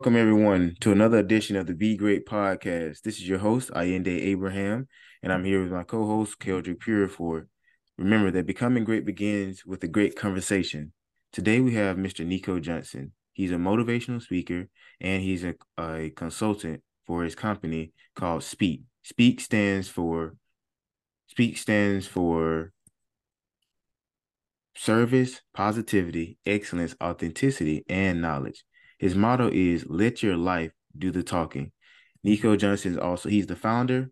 Welcome everyone to another edition of the Be Great podcast. This is your host Aiyinde Abraham, and I'm here with my co-host Keldrick Purifoy. Remember that becoming great begins with a great conversation. Today we have Mr. Neco Johnson. He's a motivational speaker and he's a, a consultant for his company called Speak. Speak stands for Speak stands for service, positivity, excellence, authenticity, and knowledge. His motto is let your life do the talking. Neco Johnson is also he's the founder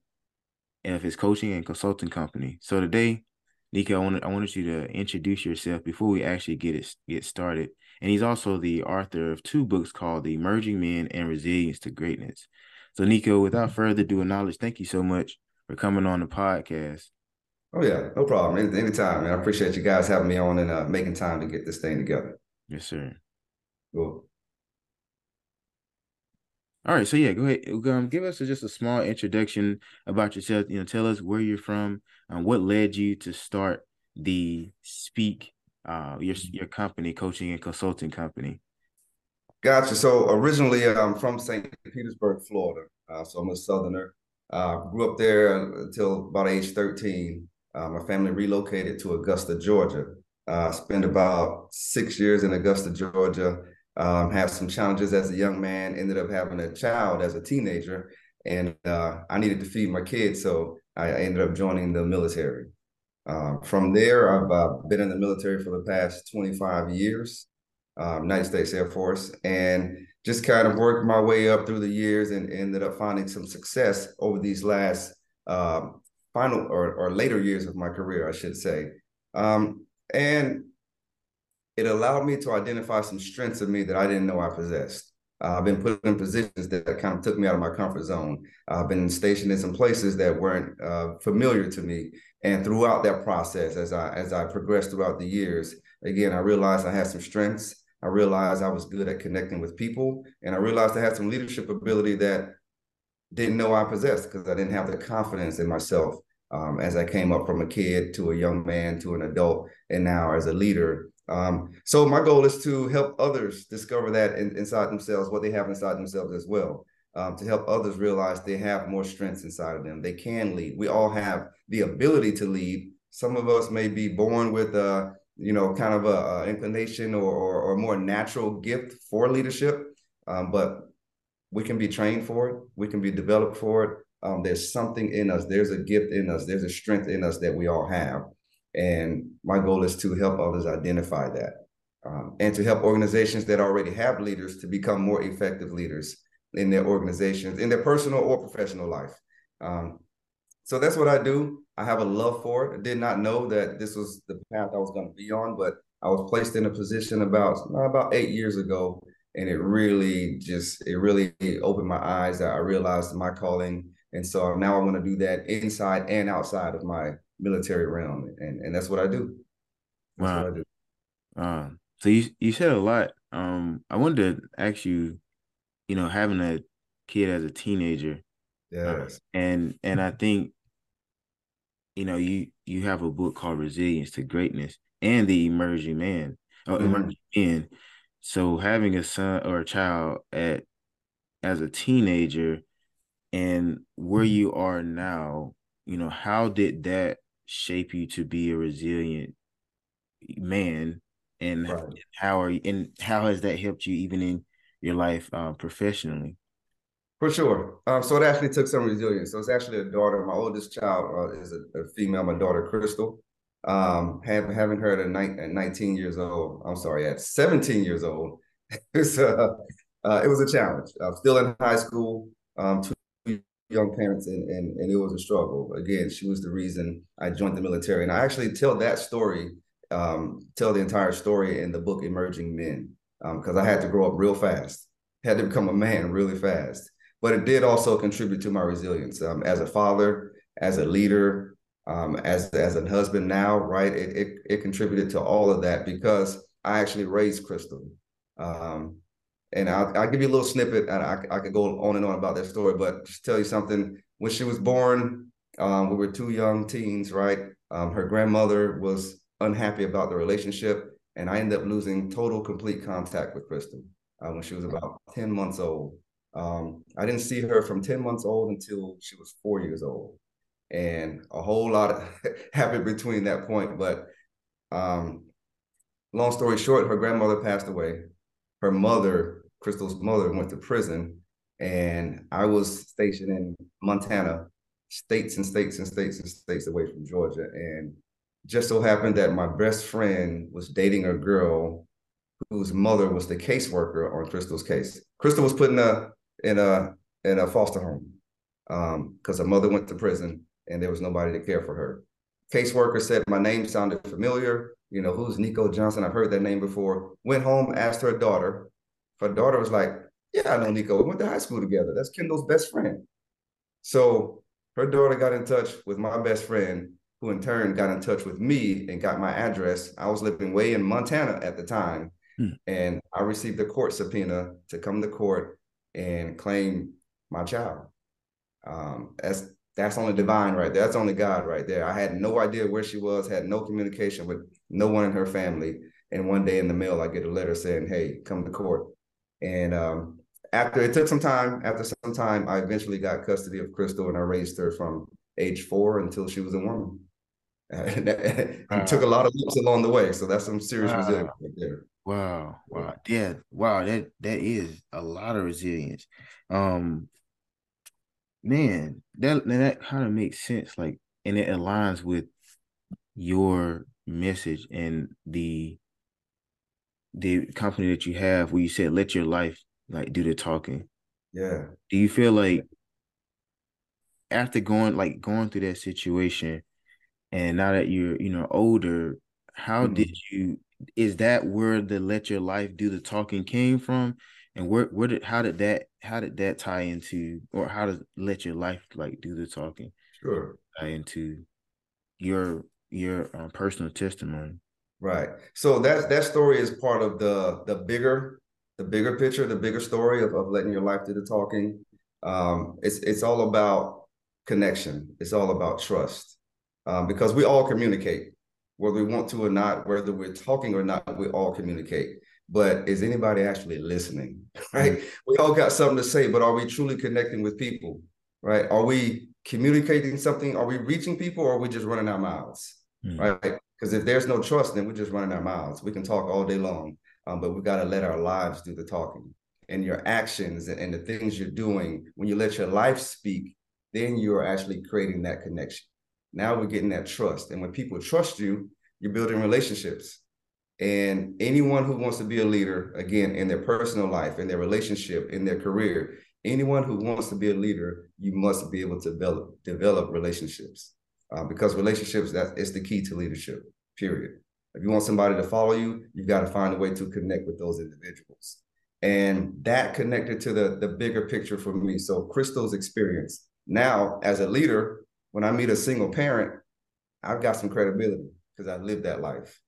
of his coaching and consulting company. So today, Neco, I wanted I wanted you to introduce yourself before we actually get it get started. And he's also the author of two books called The Emerging Men and Resilience to Greatness. So Neco, without further ado knowledge, thank you so much for coming on the podcast. Oh yeah, no problem. Anytime, man. I appreciate you guys having me on and uh, making time to get this thing together. Yes, sir. Cool. All right, so yeah, go ahead. Um, give us a, just a small introduction about yourself. You know, tell us where you're from, and what led you to start the Speak, uh, your your company, coaching and consulting company. Gotcha. So originally, I'm from St. Petersburg, Florida. Uh, so I'm a Southerner. Uh, grew up there until about age 13. Uh, my family relocated to Augusta, Georgia. Uh, spent about six years in Augusta, Georgia um, have some challenges as a young man, ended up having a child as a teenager, and uh, I needed to feed my kids, so I, ended up joining the military. Uh, from there, I've uh, been in the military for the past 25 years, um, United States Air Force, and just kind of worked my way up through the years and ended up finding some success over these last um, final or, or later years of my career, I should say. Um, and it allowed me to identify some strengths of me that I didn't know I possessed. Uh, I've been put in positions that kind of took me out of my comfort zone. I've been stationed in some places that weren't uh, familiar to me. And throughout that process, as I as I progressed throughout the years, again, I realized I had some strengths. I realized I was good at connecting with people, and I realized I had some leadership ability that didn't know I possessed because I didn't have the confidence in myself um, as I came up from a kid to a young man to an adult, and now as a leader. Um, so my goal is to help others discover that in, inside themselves, what they have inside themselves as well. Um, to help others realize they have more strengths inside of them. They can lead. We all have the ability to lead. Some of us may be born with a, you know, kind of a, a inclination or, or, or more natural gift for leadership, um, but we can be trained for it. We can be developed for it. Um, there's something in us. There's a gift in us. There's a strength in us that we all have. And my goal is to help others identify that um, and to help organizations that already have leaders to become more effective leaders in their organizations, in their personal or professional life. Um, so that's what I do. I have a love for it. I did not know that this was the path I was going to be on, but I was placed in a position about about eight years ago, and it really just it really opened my eyes. that I realized my calling, and so now I want to do that inside and outside of my military realm, and and that's what I do. That's wow. I do. Uh, so you you said a lot. Um, I wanted to ask you, you know, having a kid as a teenager. Uh, yes. Uh, and and I think, you know, you you have a book called Resilience to Greatness and the Emerging Man, or mm-hmm. Emerging Men. So having a son or a child at as a teenager and where mm-hmm. you are now, you know, how did that shape you to be a resilient man? And right. how are you and how has that helped you even in your life uh, professionally? For sure. Um, so it actually took some resilience. So it's actually a daughter. My oldest child uh, is a, a, female my daughter crystal. Um, have, having her at, ni- at 19 years old i'm sorry at 17 years old. It's, uh, uh, it was a challenge. I'm still in high school um, young parents and, and and it was a struggle. Again she was the reason i joined the military. And i actually tell that story um, tell the entire story in the book emerging men because um, i had to grow up real fast. Had to become a man really fast. But it did also contribute to my resilience. Um, as a father as a leader um, as as a husband now right it, it, it contributed to all of that because i actually raised crystal. Um, and I'll, I'll, give you a little snippet, and I, I could go on and on about that story, but just tell you something. When she was born, um, we were two young teens, right? Um, her grandmother was unhappy about the relationship, and I ended up losing total, complete contact with Kristen. uh, when she was about 10 months old. Um, I didn't see her from 10 months old until she was four years old. And a whole lot happened between that point. But um, long story short, her grandmother passed away. Her mother, Crystal's mother, went to prison. And I was stationed in Montana, states and states and states and states away from Georgia. And just so happened that my best friend was dating a girl whose mother was the caseworker on Crystal's case. Crystal was put in a in a in a foster home because um, her mother went to prison and there was nobody to care for her. Caseworker said my name sounded familiar. You know, who's Neco Johnson? I've heard that name before. Went home, asked her daughter. Her daughter was like, "Yeah, I know Neco. We went to high school together. That's Kendall's best friend." So her daughter got in touch with my best friend, who in turn got in touch with me and got my address. I was living way in Montana at the time, hmm. and I received a court subpoena to come to court and claim my child. Um, that's that's only divine right there. That's only God right there. I had no idea where she was, had no communication with no one in her family. And one day in the mail, I get a letter saying, "Hey, come to court." And um, after it took some time, after some time, I eventually got custody of Crystal, and I raised her from age four until she was a woman. and, wow. took a lot of leaps along the way. So that's some serious wow. resilience right there. Wow, wow, yeah, wow. That that is a lot of resilience. Um, man, that that kind of makes sense. Like, and it aligns with your message and the the company that you have where you said let your life like do the talking. Yeah. Do you feel like after going like going through that situation and now that you're you know older, how mm-hmm. did you is that where the let your life do the talking came from and where where did how did that how did that tie into or how does let your life like do the talking sure tie into your your um, personal testimony right so that that story is part of the the bigger the bigger picture the bigger story of, of letting your life do the talking um it's it's all about connection it's all about trust um, because we all communicate whether we want to or not, whether we're talking or not, we all communicate. But is anybody actually listening? Right? We all got something to say, but are we truly connecting with people? Right? Are we communicating something? Are we reaching people or are we just running our mouths? Mm-hmm. Right? Because if there's no trust, then we're just running our mouths. We can talk all day long, um, but we've got to let our lives do the talking. And your actions and, and the things you're doing, when you let your life speak, then you're actually creating that connection. Now we're getting that trust. And when people trust you, you're building relationships. And anyone who wants to be a leader, again, in their personal life, in their relationship, in their career, anyone who wants to be a leader, you must be able to develop, develop relationships. Uh, because relationships, that is the key to leadership, period. If you want somebody to follow you, you've got to find a way to connect with those individuals. And that connected to the, the bigger picture for me. So Crystal's experience. Now, as a leader, when I meet a single parent, I've got some credibility because I lived that life.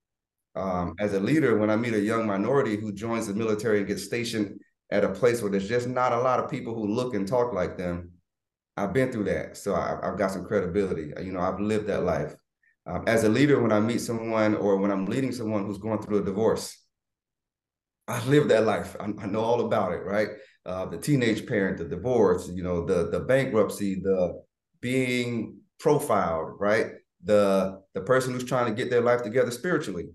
Um, as a leader, when I meet a young minority who joins the military and gets stationed at a place where there's just not a lot of people who look and talk like them, I've been through that. So I, have got some credibility. You know, I've lived that life. Um, as a leader, when I meet someone or when I'm leading someone who's going through a divorce, I lived that life. I, I know all about it, right? Uh, the teenage parent, the divorce, you know, the the bankruptcy, the being profiled, right? The the person who's trying to get their life together spiritually,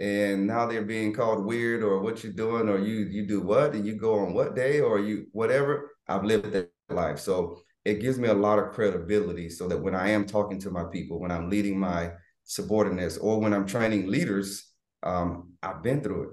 and now they're being called weird or what you're doing or you you do what and you go on what day or you whatever. I've lived that life, so it gives me a lot of credibility, so that when I am talking to my people, when I'm leading my subordinates, or when I'm training leaders, um, I've been through it.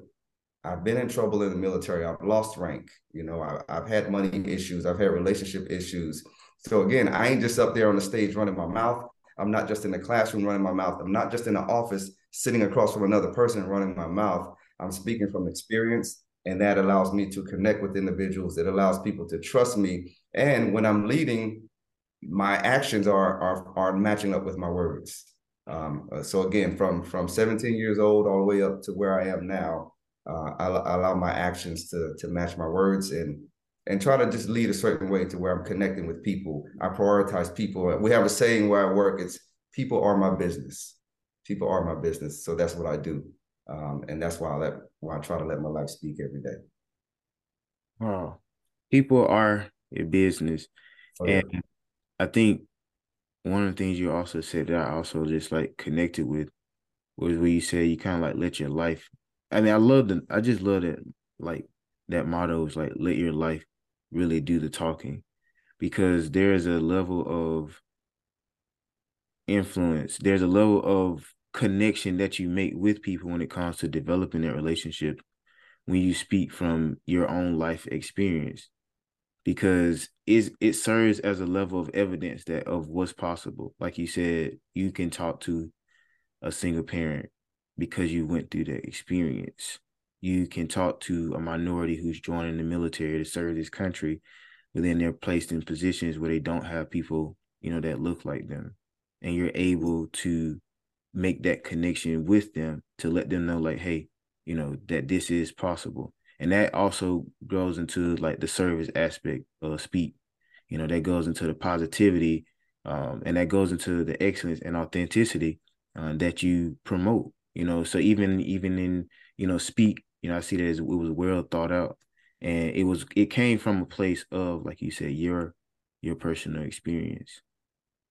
I've been in trouble in the military. I've lost rank. You know, I, have had money issues. I've had relationship issues. So again, I ain't just up there on the stage running my mouth. I'm not just in the classroom running my mouth. I'm not just in the office sitting across from another person running my mouth. I'm speaking from experience, and that allows me to connect with individuals. It allows people to trust me. And when I'm leading, my actions are are, are matching up with my words. Um, uh, so again, from from 17 years old all the way up to where I am now, uh, I, I allow my actions to to match my words and and try to just lead a certain way to where I'm connecting with people. I prioritize people. We have a saying where I work, it's people are my business. People are my business. So that's what I do. Um, and that's why I let why I try to let my life speak every day. Oh, people are a business, oh, yeah. and I think one of the things you also said that I also just like connected with was where you said you kind of like let your life. I mean, I love the, I just love that like that motto is like let your life really do the talking, because there's a level of influence. There's a level of connection that you make with people when it comes to developing that relationship when you speak from your own life experience because it it serves as a level of evidence that of what's possible. Like you said, you can talk to a single parent because you went through that experience. You can talk to a minority who's joining the military to serve this country, but then they're placed in positions where they don't have people, you know, that look like them. And you're able to make that connection with them to let them know, like, hey, you know, that this is possible. And that also goes into like the service aspect of speak. You know that goes into the positivity um, and that goes into the excellence and authenticity uh, that you promote you know. So even even in you know speak you know i see that it was well thought out. And it was it came from a place of like you said your your personal experience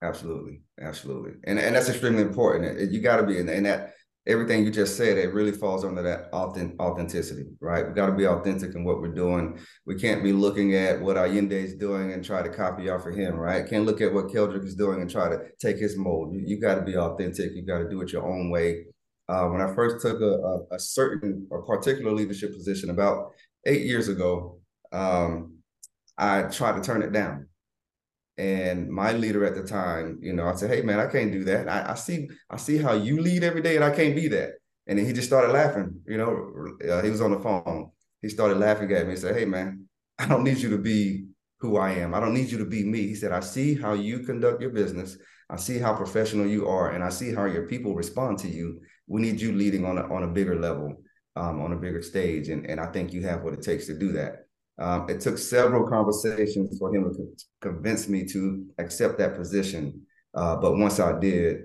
absolutely absolutely and and that's extremely important you got to be in, that everything you just said, it really falls under that authenticity, right? We got to be authentic in what we're doing. We can't be looking at what Aiyinde is doing and try to copy off of him, right? Can't look at what Keldrick is doing and try to take his mold. You, you got to be authentic. You got to do it your own way. Uh, when I first took a, a, a, certain or particular leadership position about eight years ago, um, I tried to turn it down. And my leader at the time, you know, I said, "Hey, man, I can't do that. I, I see, I see how you lead every day, and I can't be that." And then he just started laughing. You know, uh, he was on the phone. He started laughing at me and said, "Hey, man, I don't need you to be who I am. I don't need you to be me." He said, "I see how you conduct your business. I see how professional you are, and I see how your people respond to you. We need you leading on a, on a bigger level, um, on a bigger stage, and and I think you have what it takes to do that." Um, it took several conversations for him to convince me to accept that position. Uh, but once I did,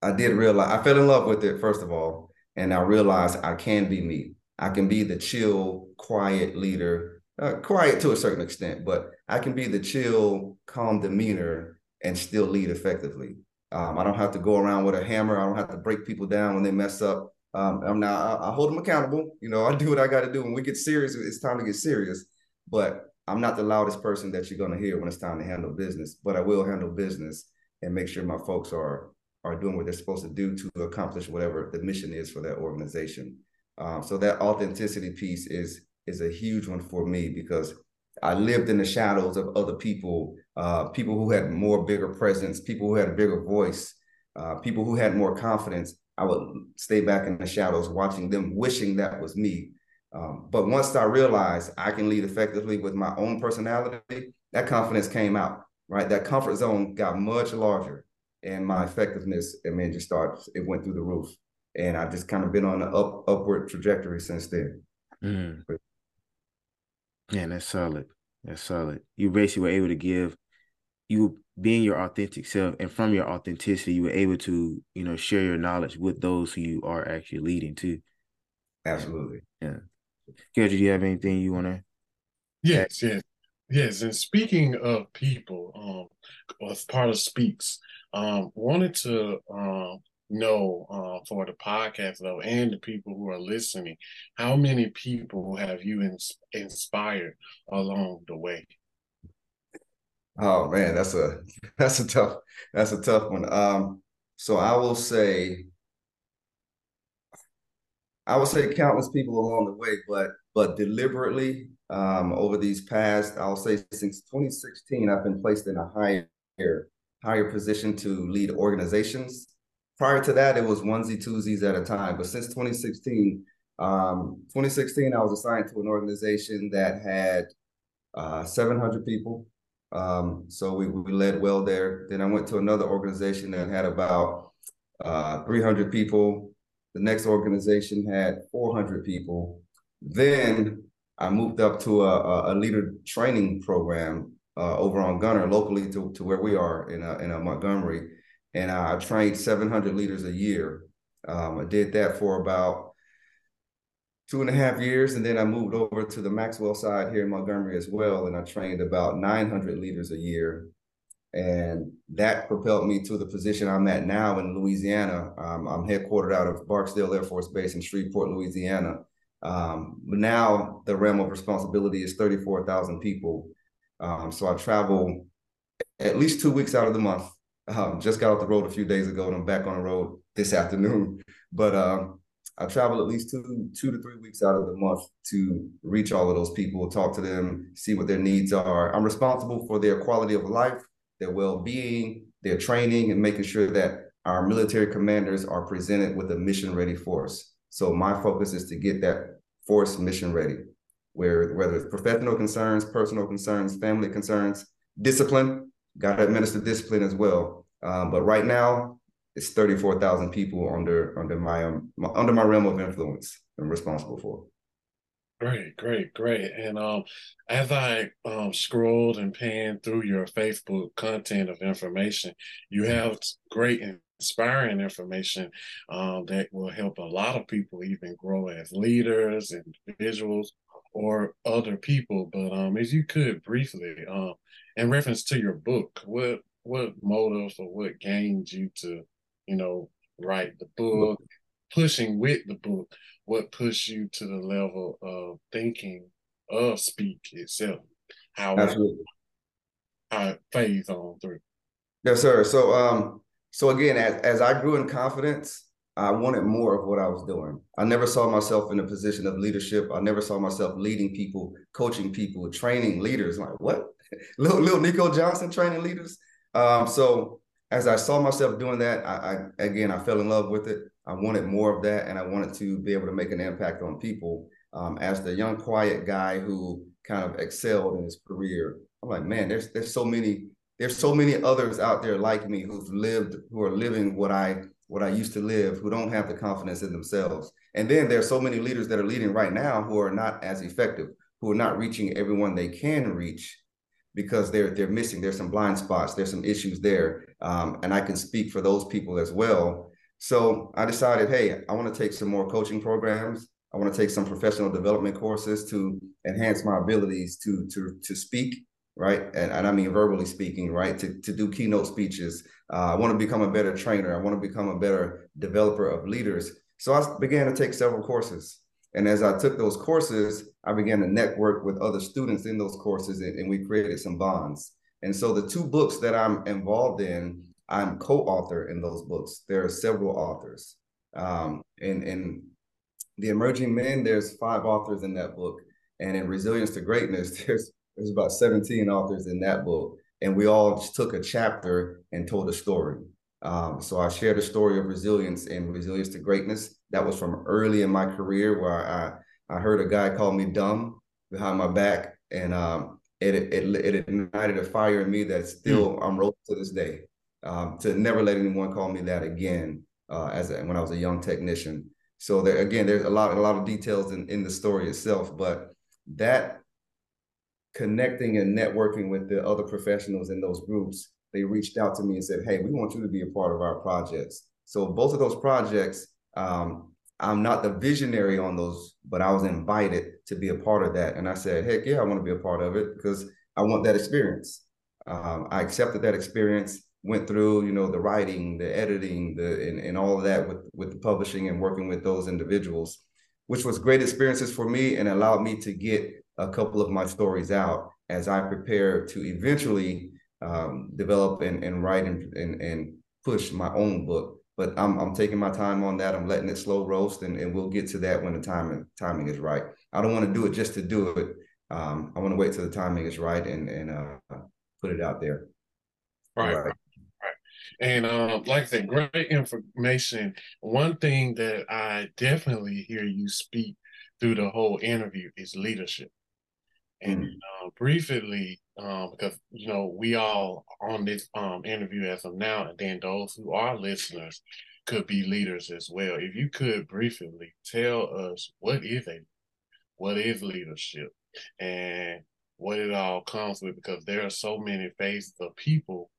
I did realize I fell in love with it first of all, and I realized I can be me. I can be the chill, quiet leader, uh, quiet to a certain extent, but I can be the chill, calm demeanor and still lead effectively. Um, I don't have to go around with a hammer. I don't have to break people down when they mess up. Um, I'm now I, I, hold them accountable. You know, I do what I got to do. When we get serious, it's time to get serious. But I'm not the loudest person that you're to hear when it's time to handle business. But I will handle business and make sure my folks are are doing what they're supposed to do to accomplish whatever the mission is for that organization. Um, so that authenticity piece is is a huge one for me because I lived in the shadows of other people, uh, people who had more bigger presence, people who had a bigger voice, uh, people who had more confidence I would stay back in the shadows watching them, wishing that was me. Um, but once I realized I can lead effectively with my own personality, that confidence came out, right? That comfort zone got much larger and my effectiveness, I mean, just started, it went through the roof. And I've just kind of been on an up, upward trajectory since then. Mm. Yeah, that's solid. That's solid. You basically were able to give you being your authentic self and from your authenticity you were able to you know share your knowledge with those who you are actually leading to. Absolutely. Yeah. Gil, do you have anything you want to yes add? yes. Yes and speaking of people um as part of speaks um wanted to um know uh, for the podcast though and the people who are listening how many people have you ins- inspired along the way Oh man, that's a that's a tough that's a tough one. Um, so I will say I will say countless people along the way, but but deliberately um, over these past, I'll say since 2016, I've been placed in a higher higher position to lead organizations. Prior to that, it was onesie twosies at a time. But since 2016, um, 2016, I was assigned to an organization that had uh, 700 people. Um, so we, we led well there. Then I went to another organization that had about uh, 300 people. The next organization had 400 people. Then I moved up to a, a leader training program uh, over on Gunter, locally to, to where we are in a, in a Montgomery. And I trained 700 leaders a year. Um, I did that for about two and a half years, and then I moved over to the Maxwell side here in Montgomery as well, and I trained about 900 leaders a year, and that propelled me to the position I'm at now in Louisiana. Um, I'm headquartered out of Barksdale Air Force Base in Shreveport, Louisiana. Um, but now the realm of responsibility is 34,000 people. Um, so I travel at least two weeks out of the month. Um, just got off the road a few days ago, and I'm back on the road this afternoon. But um, I travel at least two two to three weeks out of the month to reach all of those people, talk to them, see what their needs are. I'm responsible for their quality of life, their well-being, their training, and making sure that our military commanders are presented with a mission-ready force. So my focus is to get that force mission ready, where whether it's professional concerns, personal concerns, family concerns, discipline, got to administer discipline as well. Um, but right now, it's 34,000 people under under my, um, my, under my realm of influence I'm responsible for. Great, great, great. And um, as I um, scrolled and panned through your Facebook content of information, you have great inspiring information um, that will help a lot of people even grow as leaders, individuals, or other people. But um, if you could briefly, um, in reference to your book, what what motives or what gained you to you know, write the book, pushing with the book, what pushed you to the level of thinking of speak itself? How Absolutely. how it fades on through. Yes, sir. So um, so again, as, as I grew in confidence, I wanted more of what I was doing. I never saw myself in a position of leadership. I never saw myself leading people, coaching people, training leaders. Like what? little, little Neco Johnson training leaders. Um, so as I saw myself doing that, I, I, again I fell in love with it. I wanted more of that, and I wanted to be able to make an impact on people. Um, as the young, quiet guy who kind of excelled in his career, I'm like, man, there's there's so many there's so many others out there like me who've lived who are living what I what I used to live, who don't have the confidence in themselves. And then there's so many leaders that are leading right now who are not as effective, who are not reaching everyone they can reach because they're they're missing. There's some blind spots. There's some issues there, um, and I can speak for those people as well. So I decided, hey, I want to take some more coaching programs. I want to take some professional development courses to enhance my abilities to to to speak, right? And, and I mean verbally speaking, right? To to do keynote speeches. Uh, I want to become a better trainer. I want to become a better developer of leaders. So I began to take several courses. And as I took those courses, I began to network with other students in those courses and, and, we created some bonds. And so the two books that I'm involved in, I'm co-author in those books. There are several authors. Um, in, in The Emerging Men, there's five authors in that book. And in Resilience to Greatness, there's there's about 17 authors in that book. And we all took a chapter and told a story. Um, so I shared a story of resilience and resilience to greatness. That was from early in my career where I I heard a guy call me dumb behind my back, and um, it, it it ignited a fire in me that still mm. I'm rolling to this day. Um, to never let anyone call me that again uh, as a, when I was a young technician. So there again, there's a lot a lot of details in, in the story itself, but that connecting and networking with the other professionals in those groups they reached out to me and said, "Hey, we want you to be a part of our projects." So both of those projects, um, I'm not the visionary on those, but I was invited to be a part of that, and I said, "Heck yeah, I want to be a part of it because I want that experience." Um, I accepted that experience, went through, you know, the writing, the editing, the and, and all of that with with the publishing and working with those individuals, which was great experiences for me and allowed me to get a couple of my stories out as I prepare to eventually um, develop and, and write and, and, and push my own book. But I'm I'm taking my time on that. I'm letting it slow roast, and, and we'll get to that when the timing timing is right. I don't want to do it just to do it. Um, I want to wait till the timing is right and and uh, put it out there. Right. right. right. And um, like I said, great information. One thing that I definitely hear you speak through the whole interview is leadership. And mm-hmm. uh, briefly, um, because you know we all on this um, interview as of now, and then those who are listeners could be leaders as well. If you could briefly tell us what is a what is leadership and what it all comes with, because there are so many faces of people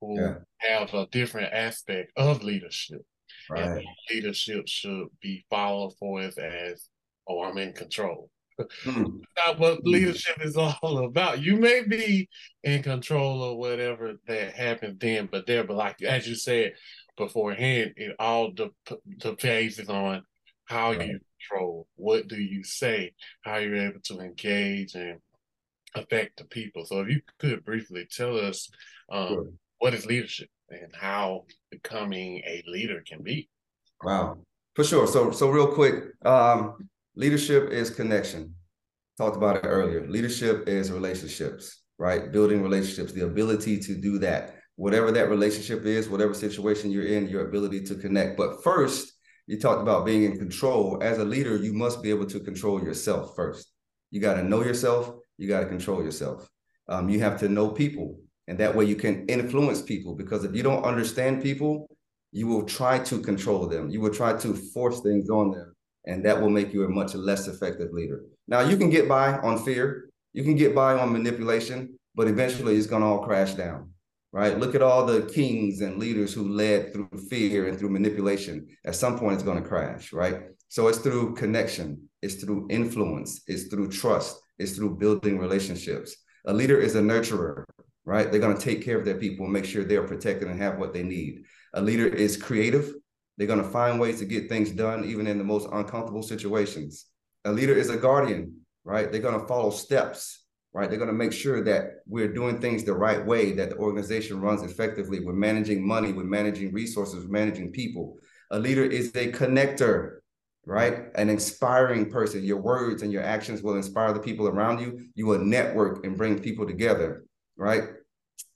who yeah. have a different aspect of leadership. Right. And leadership should be followed for us as oh, I'm in control. Mm. not what hmm. leadership is all about. You may be in control of whatever that happens then, but there, but like as you said beforehand, it all depends on how right. you control. What do you say? How you're able to engage and affect the people. So if you could briefly tell us um, sure. what is leadership and how becoming a leader can be. Wow, for sure. So so real quick, um, leadership is connection. Talked about it earlier. Leadership is relationships, right? Building relationships, the ability to do that. Whatever that relationship is, whatever situation you're in, your ability to connect. But first, you talked about being in control. As a leader, you must be able to control yourself first. You got to know yourself. You got to control yourself. Um, you have to know people, and that way you can influence people. Because if you don't understand people, you will try to control them. You will try to force things on them, and that will make you a much less effective leader. Now, you can get by on fear, you can get by on manipulation, but eventually it's going to all crash down, right? Look at all the kings and leaders who led through fear and through manipulation. At some point, it's going to crash, right? So it's through connection, it's through influence, it's through trust, it's through building relationships. A leader is a nurturer, right? They're going to take care of their people and make sure they're protected and have what they need. A leader is creative. They're going to find ways to get things done, even in the most uncomfortable situations. A leader is a guardian, right? They're going to follow steps, right? They're going to make sure that we're doing things the right way, that the organization runs effectively. We're managing money, we're managing resources, we're managing people. A leader is a connector, right? An inspiring person. Your words and your actions will inspire the people around you. You will network and bring people together, right?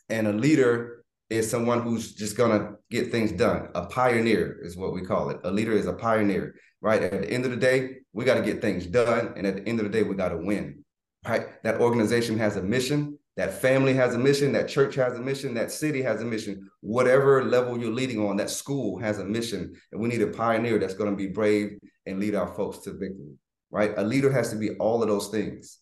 And a leader is someone who's just gonna get things done. A pioneer is what we call it. A leader is a pioneer, right? At the end of the day, we got to get things done, and at the end of the day, we got to win. Right? That organization has a mission. That family has a mission. That church has a mission. That city has a mission. Whatever level you're leading on, that school has a mission, and we need a pioneer that's going to be brave and lead our folks to victory. Right? A leader has to be all of those things.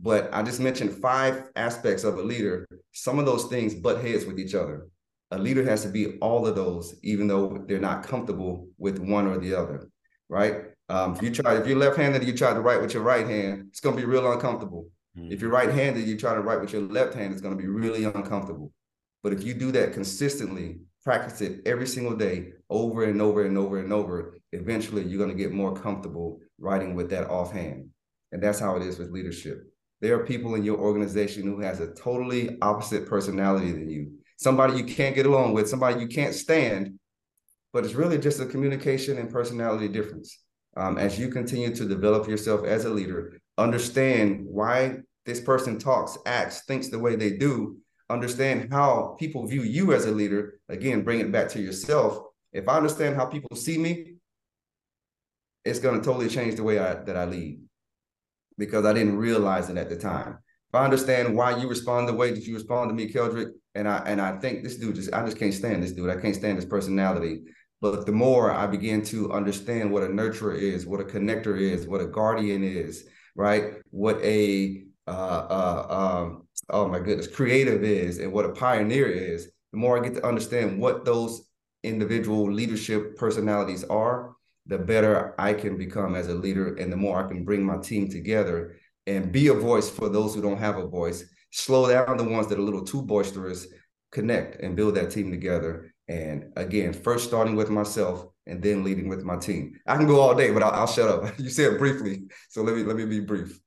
But I just mentioned five aspects of a leader. Some of those things butt heads with each other. A leader has to be all of those, even though they're not comfortable with one or the other, right? Um, if you try, if you're left-handed, you try to write with your right hand, it's going to be real uncomfortable. Mm-hmm. If you're right-handed, you try to write with your left hand, it's going to be really uncomfortable. But if you do that consistently, practice it every single day, over and over and over and over, eventually you're going to get more comfortable writing with that offhand. And that's how it is with leadership there are people in your organization who has a totally opposite personality than you. Somebody you can't get along with somebody you can't stand but it's really just a communication and personality difference. Um, as you continue to develop yourself as a leader understand why this person talks acts thinks the way they do. Understand how people view you as a leader. Again bring it back to yourself. If i understand how people see me it's going to totally change the way I, that i lead because I didn't realize it at the time. If I understand why you respond the way that you respond to me, Keldrick, and I and I think this dude just I just can't stand this dude. I can't stand his personality. But the more I begin to understand what a nurturer is, what a connector is, what a guardian is, right? What a uh, uh, um, oh my goodness, creative is, and what a pioneer is. The more I get to understand what those individual leadership personalities are, the better I can become as a leader and the more I can bring my team together and be a voice for those who don't have a voice, slow down the ones that are a little too boisterous, connect and build that team together. And again, first starting with myself and then leading with my team. I can go all day, but I'll, I'll shut up. You said briefly, so let me let me be brief.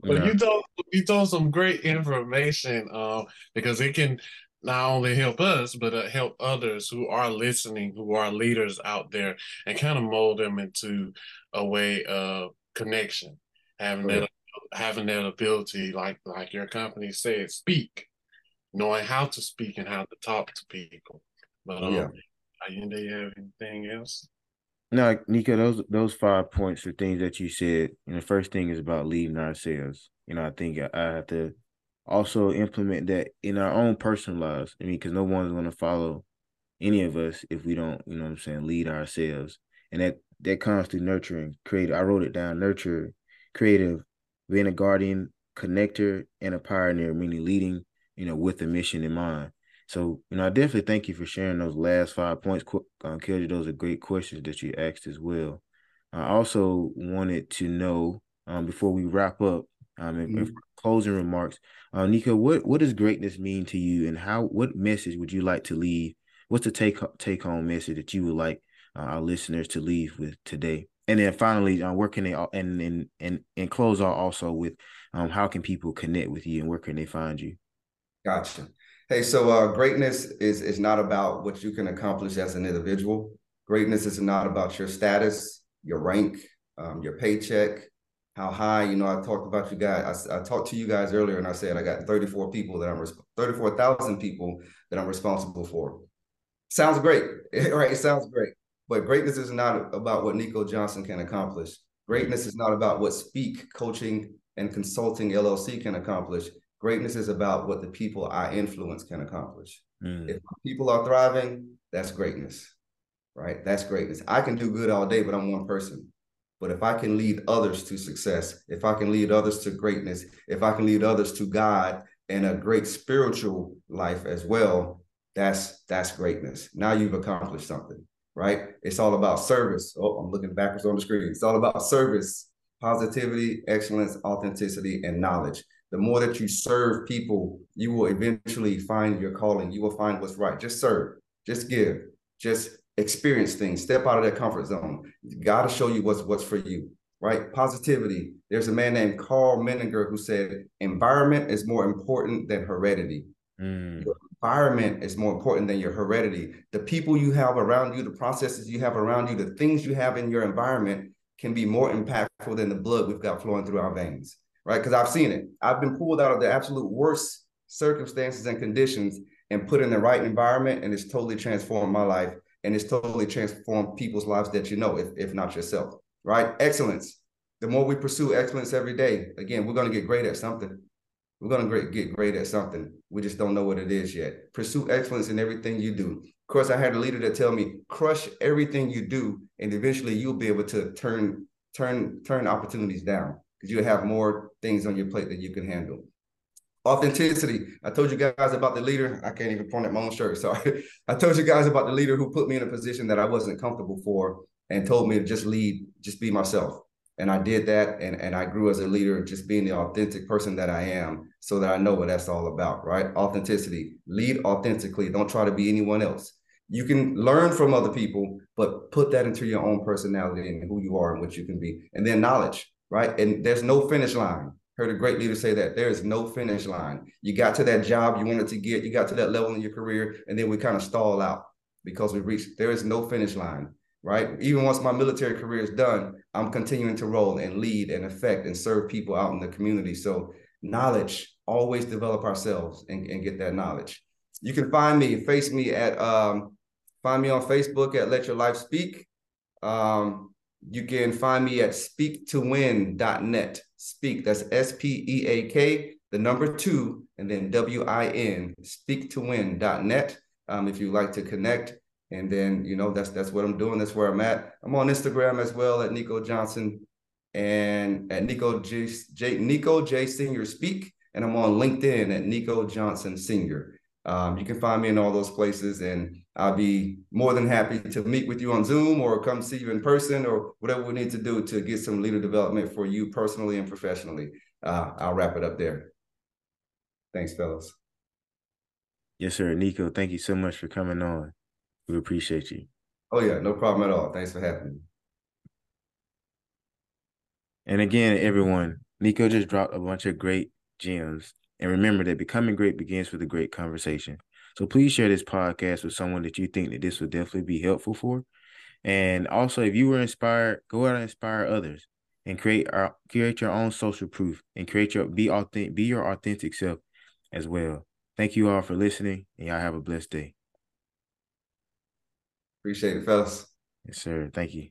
But yeah. you told you told some great information uh, because it can not only help us, but uh, help others who are listening, who are leaders out there, and kind of mold them into a way of connection, having that having that ability, like like your company said, speak, knowing how to speak and how to talk to people. But um, yeah, do you have anything else? No, Neco, those those five points are things that you said. And the first thing is about leading ourselves. You know, I think I, I have to also implement that in our own personal lives. I mean, because no one's going to follow any of us if we don't, you know what I'm saying, lead ourselves. And that that comes through nurturing, creative. I wrote it down, nurture, creative, being a guardian, connector, and a pioneer, meaning leading, you know, with a mission in mind. So, you know, I definitely thank you for sharing those last five points. Um, Kelly, those are great questions that you asked as well. I also wanted to know um, before we wrap up, um, mm-hmm. closing remarks, uh, Neco, what what does greatness mean to you, and how what message would you like to leave? What's the take take home message that you would like uh, our listeners to leave with today? And then finally, uh, where can they and and and and close out also with um, how can people connect with you and where can they find you? Gotcha. Hey, so uh, greatness is is not about what you can accomplish as an individual. Greatness is not about your status, your rank, um, your paycheck, how high. You know, I talked about you guys. I, I, talked to you guys earlier, and I said I got 34 people that I'm 34,000 people that I'm responsible for. Sounds great, right? It sounds great, but greatness is not about what Neco Johnson can accomplish. Greatness is not about what Speak Coaching and Consulting LLC can accomplish. Greatness is about what the people I influence can accomplish. Mm. If people are thriving, that's greatness, right? That's greatness. I can do good all day, but I'm one person. But if I can lead others to success, if I can lead others to greatness, if I can lead others to God and a great spiritual life as well, that's that's greatness. Now you've accomplished something, right? It's all about service. Oh, I'm looking backwards on the screen. It's all about service, positivity, excellence, authenticity, and knowledge the more that you serve people, you will eventually find your calling. You will find what's right. Just serve, just give, just experience things. Step out of that comfort zone. God to show you what's what's for you. Right? Positivity. There's a man named Karl Menninger who said, "Environment is more important than heredity." Mm. Your environment is more important than your heredity. The people you have around you, the processes you have around you, the things you have in your environment can be more impactful than the blood we've got flowing through our veins right? Because I've seen it. I've been pulled out of the absolute worst circumstances and conditions and put in the right environment, and it's totally transformed my life, and it's totally transformed people's lives that you know, if, if not yourself, right? Excellence. The more we pursue excellence every day, again, we're going to get great at something. We're going to get great at something. We just don't know what it is yet. Pursue excellence in everything you do. Of course, I had a leader that tell me, crush everything you do, and eventually you'll be able to turn turn turn opportunities down because you have more things on your plate that you can handle. Authenticity. I told you guys about the leader. I can't even point at my own shirt. Sorry. I told you guys about the leader who put me in a position that I wasn't comfortable for and told me to just lead, just be myself. And I did that and, and I grew as a leader, just being the authentic person that I am, so that I know what that's all about, right? Authenticity. Lead authentically. Don't try to be anyone else. You can learn from other people, but put that into your own personality and who you are and what you can be. And then knowledge right? And there's no finish line. Heard a great leader say that there is no finish line. You got to that job you wanted to get, you got to that level in your career, and then we kind of stall out because we reached. There is no finish line, right? Even once my military career is done, I'm continuing to roll and lead and affect and serve people out in the community. So knowledge, always develop ourselves and, and get that knowledge. You can find me, face me at um, find me on Facebook at Let Your Life Speak. Um, you can find me at speaktowin.net. Speak, that's S P E A K, the number two, and then W I N, speaktowin.net. Um, if you like to connect. And then, you know, that's that's what I'm doing. That's where I'm at. I'm on Instagram as well at Neco Johnson and at Neco J, J Neco J Senior Speak. And I'm on LinkedIn at Neco Johnson Senior. Um, you can find me in all those places, and I'll be more than happy to meet with you on Zoom or come see you in person or whatever we need to do to get some leader development for you personally and professionally. Uh, I'll wrap it up there. Thanks, fellas. Yes, sir. Neco, thank you so much for coming on. We appreciate you. Oh, yeah, no problem at all. Thanks for having me. And again, everyone, Neco just dropped a bunch of great gems and remember that becoming great begins with a great conversation. So please share this podcast with someone that you think that this would definitely be helpful for. And also, if you were inspired, go out and inspire others and create our create your own social proof and create your be authentic, be your authentic self as well. Thank you all for listening, and y'all have a blessed day. Appreciate it, fellas. Yes, sir. Thank you.